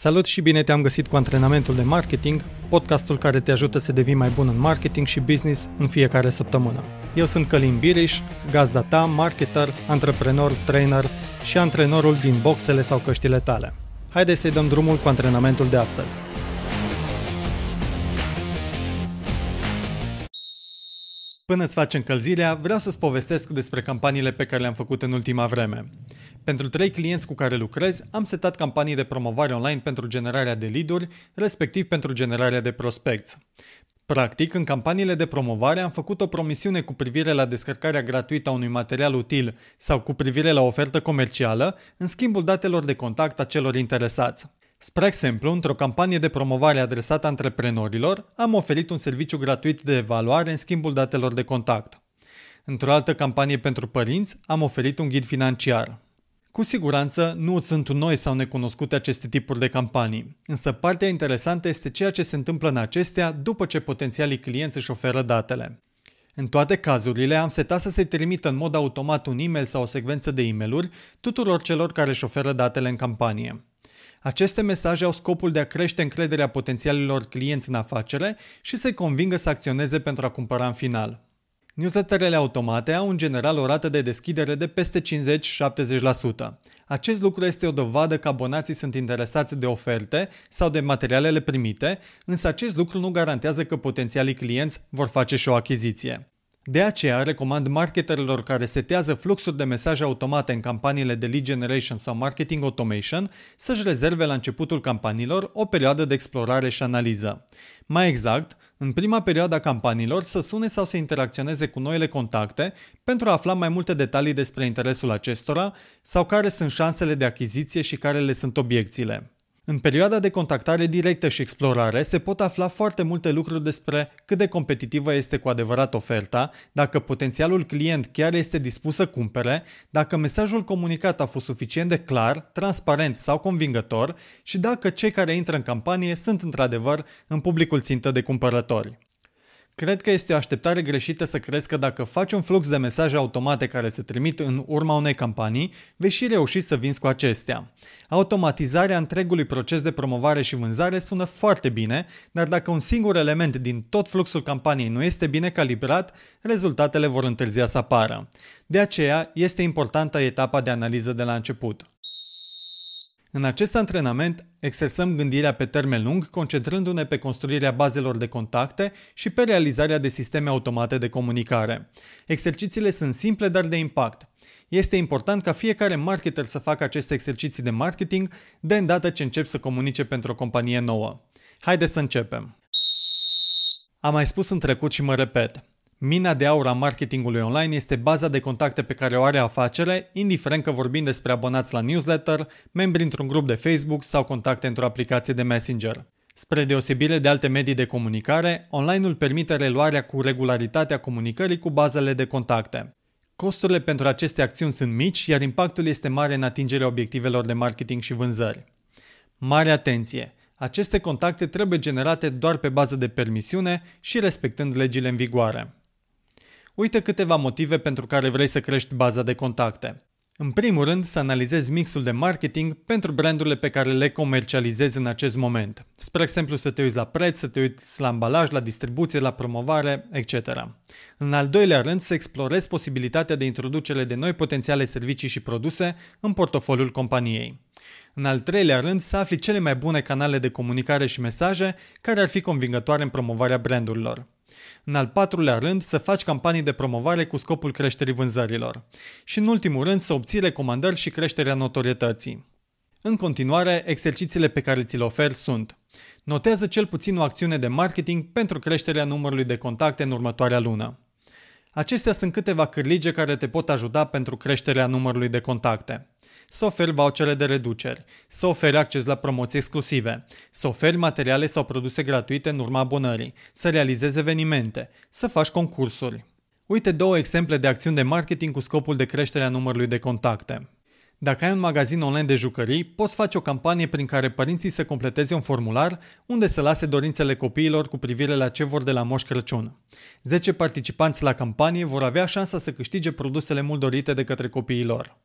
Salut și bine te-am găsit cu antrenamentul de marketing, podcastul care te ajută să devii mai bun în marketing și business în fiecare săptămână. Eu sunt Călin Biriș, gazda ta, marketer, antreprenor, trainer și antrenorul din boxele sau căștile tale. Haideți să-i dăm drumul cu antrenamentul de astăzi. Până îți faci încălzirea, vreau să-ți povestesc despre campaniile pe care le-am făcut în ultima vreme. Pentru trei clienți cu care lucrez, am setat campanii de promovare online pentru generarea de lead-uri, respectiv pentru generarea de prospecți. Practic, în campaniile de promovare am făcut o promisiune cu privire la descărcarea gratuită a unui material util sau cu privire la ofertă comercială, în schimbul datelor de contact a celor interesați. Spre exemplu, într-o campanie de promovare adresată antreprenorilor, am oferit un serviciu gratuit de evaluare în schimbul datelor de contact. Într-o altă campanie pentru părinți, am oferit un ghid financiar. Cu siguranță nu sunt noi sau necunoscute aceste tipuri de campanii, însă partea interesantă este ceea ce se întâmplă în acestea după ce potențialii clienți își oferă datele. În toate cazurile am setat să se trimită în mod automat un e-mail sau o secvență de e-mailuri tuturor celor care își oferă datele în campanie. Aceste mesaje au scopul de a crește încrederea potențialilor clienți în afacere și să-i convingă să acționeze pentru a cumpăra în final. Newsletterele automate au în general o rată de deschidere de peste 50-70%. Acest lucru este o dovadă că abonații sunt interesați de oferte sau de materialele primite, însă acest lucru nu garantează că potențialii clienți vor face și o achiziție. De aceea recomand marketerilor care setează fluxuri de mesaje automate în campaniile de lead generation sau marketing automation să-și rezerve la începutul campaniilor o perioadă de explorare și analiză. Mai exact, în prima perioadă a campaniilor să sune sau să interacționeze cu noile contacte pentru a afla mai multe detalii despre interesul acestora sau care sunt șansele de achiziție și care le sunt obiecțiile. În perioada de contactare directă și explorare se pot afla foarte multe lucruri despre cât de competitivă este cu adevărat oferta, dacă potențialul client chiar este dispus să cumpere, dacă mesajul comunicat a fost suficient de clar, transparent sau convingător și dacă cei care intră în campanie sunt într-adevăr în publicul țintă de cumpărători. Cred că este o așteptare greșită să crezi că dacă faci un flux de mesaje automate care se trimit în urma unei campanii, vei și reuși să vinzi cu acestea. Automatizarea întregului proces de promovare și vânzare sună foarte bine, dar dacă un singur element din tot fluxul campaniei nu este bine calibrat, rezultatele vor întârzia să apară. De aceea, este importantă etapa de analiză de la început. În acest antrenament exersăm gândirea pe termen lung, concentrându-ne pe construirea bazelor de contacte și pe realizarea de sisteme automate de comunicare. Exercițiile sunt simple, dar de impact. Este important ca fiecare marketer să facă aceste exerciții de marketing de îndată ce încep să comunice pentru o companie nouă. Haideți să începem! Am mai spus în trecut și mă repet. Mina de aur a marketingului online este baza de contacte pe care o are afacere, indiferent că vorbim despre abonați la newsletter, membri într-un grup de Facebook sau contacte într-o aplicație de Messenger. Spre deosebire de alte medii de comunicare, online-ul permite reluarea cu regularitatea comunicării cu bazele de contacte. Costurile pentru aceste acțiuni sunt mici, iar impactul este mare în atingerea obiectivelor de marketing și vânzări. Mare atenție! Aceste contacte trebuie generate doar pe bază de permisiune și respectând legile în vigoare. Uite câteva motive pentru care vrei să crești baza de contacte. În primul rând, să analizezi mixul de marketing pentru brandurile pe care le comercializezi în acest moment. Spre exemplu, să te uiți la preț, să te uiți la ambalaj, la distribuție, la promovare, etc. În al doilea rând, să explorezi posibilitatea de introducere de noi potențiale servicii și produse în portofoliul companiei. În al treilea rând, să afli cele mai bune canale de comunicare și mesaje care ar fi convingătoare în promovarea brandurilor. În al patrulea rând, să faci campanii de promovare cu scopul creșterii vânzărilor. Și în ultimul rând, să obții recomandări și creșterea notorietății. În continuare, exercițiile pe care ți le ofer sunt Notează cel puțin o acțiune de marketing pentru creșterea numărului de contacte în următoarea lună. Acestea sunt câteva cârlige care te pot ajuta pentru creșterea numărului de contacte să oferi vouchere de reduceri, să oferi acces la promoții exclusive, să oferi materiale sau produse gratuite în urma abonării, să realizezi evenimente, să faci concursuri. Uite două exemple de acțiuni de marketing cu scopul de creștere a numărului de contacte. Dacă ai un magazin online de jucării, poți face o campanie prin care părinții să completeze un formular unde să lase dorințele copiilor cu privire la ce vor de la Moș Crăciun. 10 participanți la campanie vor avea șansa să câștige produsele mult dorite de către copiii lor.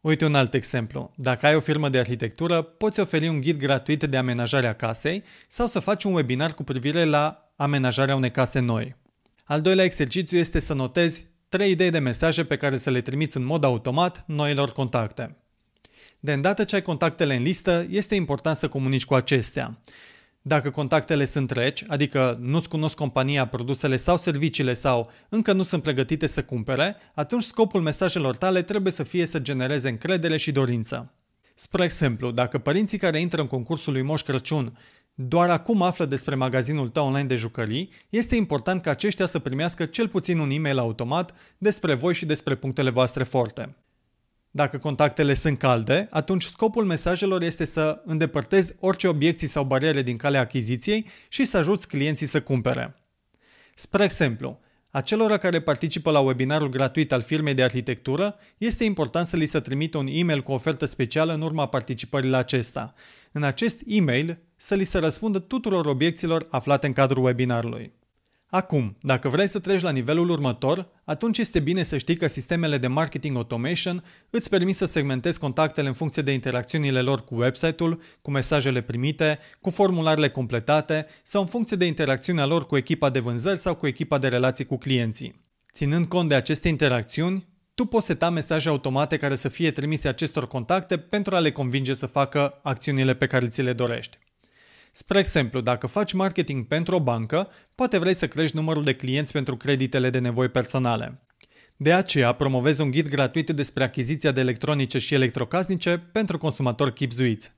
Uite un alt exemplu. Dacă ai o firmă de arhitectură, poți oferi un ghid gratuit de amenajare a casei sau să faci un webinar cu privire la amenajarea unei case noi. Al doilea exercițiu este să notezi trei idei de mesaje pe care să le trimiți în mod automat noilor contacte. De îndată ce ai contactele în listă, este important să comunici cu acestea. Dacă contactele sunt reci, adică nu-ți cunosc compania, produsele sau serviciile sau încă nu sunt pregătite să cumpere, atunci scopul mesajelor tale trebuie să fie să genereze încredere și dorință. Spre exemplu, dacă părinții care intră în concursul lui Moș Crăciun doar acum află despre magazinul tău online de jucării, este important ca aceștia să primească cel puțin un e-mail automat despre voi și despre punctele voastre forte. Dacă contactele sunt calde, atunci scopul mesajelor este să îndepărtezi orice obiecții sau bariere din calea achiziției și să ajuți clienții să cumpere. Spre exemplu, acelora care participă la webinarul gratuit al firmei de arhitectură, este important să li se trimită un e-mail cu ofertă specială în urma participării la acesta. În acest e-mail să li se răspundă tuturor obiecțiilor aflate în cadrul webinarului. Acum, dacă vrei să treci la nivelul următor, atunci este bine să știi că sistemele de marketing automation îți permit să segmentezi contactele în funcție de interacțiunile lor cu website-ul, cu mesajele primite, cu formularele completate sau în funcție de interacțiunea lor cu echipa de vânzări sau cu echipa de relații cu clienții. Ținând cont de aceste interacțiuni, tu poți seta mesaje automate care să fie trimise acestor contacte pentru a le convinge să facă acțiunile pe care ți le dorești. Spre exemplu, dacă faci marketing pentru o bancă, poate vrei să crești numărul de clienți pentru creditele de nevoi personale. De aceea, promovezi un ghid gratuit despre achiziția de electronice și electrocasnice pentru consumatori chipzuiți.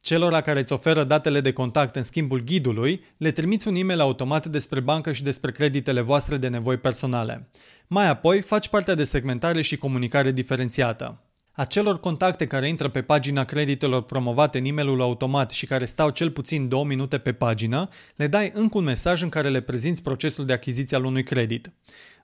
Celor la care îți oferă datele de contact în schimbul ghidului, le trimiți un e-mail automat despre bancă și despre creditele voastre de nevoi personale. Mai apoi, faci partea de segmentare și comunicare diferențiată. Acelor contacte care intră pe pagina creditelor promovate în e automat și care stau cel puțin 2 minute pe pagină, le dai încă un mesaj în care le prezinți procesul de achiziție al unui credit.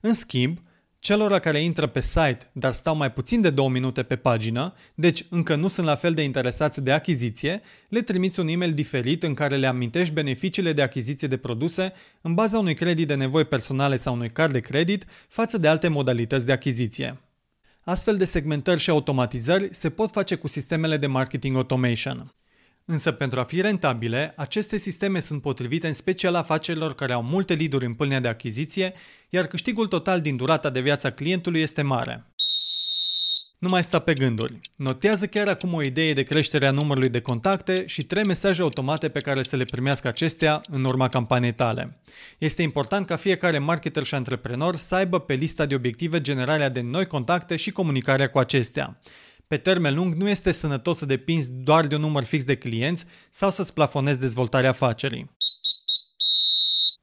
În schimb, celor care intră pe site, dar stau mai puțin de 2 minute pe pagină, deci încă nu sunt la fel de interesați de achiziție, le trimiți un e-mail diferit în care le amintești beneficiile de achiziție de produse în baza unui credit de nevoi personale sau unui card de credit față de alte modalități de achiziție. Astfel de segmentări și automatizări se pot face cu sistemele de marketing automation. Însă pentru a fi rentabile, aceste sisteme sunt potrivite în special afacerilor care au multe lead în pâlnea de achiziție, iar câștigul total din durata de viață a clientului este mare. Nu mai sta pe gânduri. Notează chiar acum o idee de creștere a numărului de contacte și trei mesaje automate pe care să le primească acestea în urma campaniei tale. Este important ca fiecare marketer și antreprenor să aibă pe lista de obiective generarea de noi contacte și comunicarea cu acestea. Pe termen lung nu este sănătos să depinzi doar de un număr fix de clienți sau să-ți plafonezi dezvoltarea afacerii.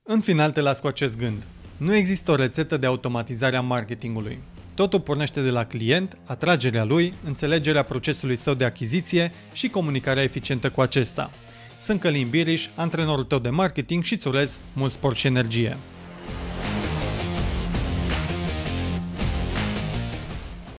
În final te las cu acest gând. Nu există o rețetă de automatizare a marketingului. Totul pornește de la client, atragerea lui, înțelegerea procesului său de achiziție și comunicarea eficientă cu acesta. Sunt Călin Biriș, antrenorul tău de marketing și îți urez mult sport și energie.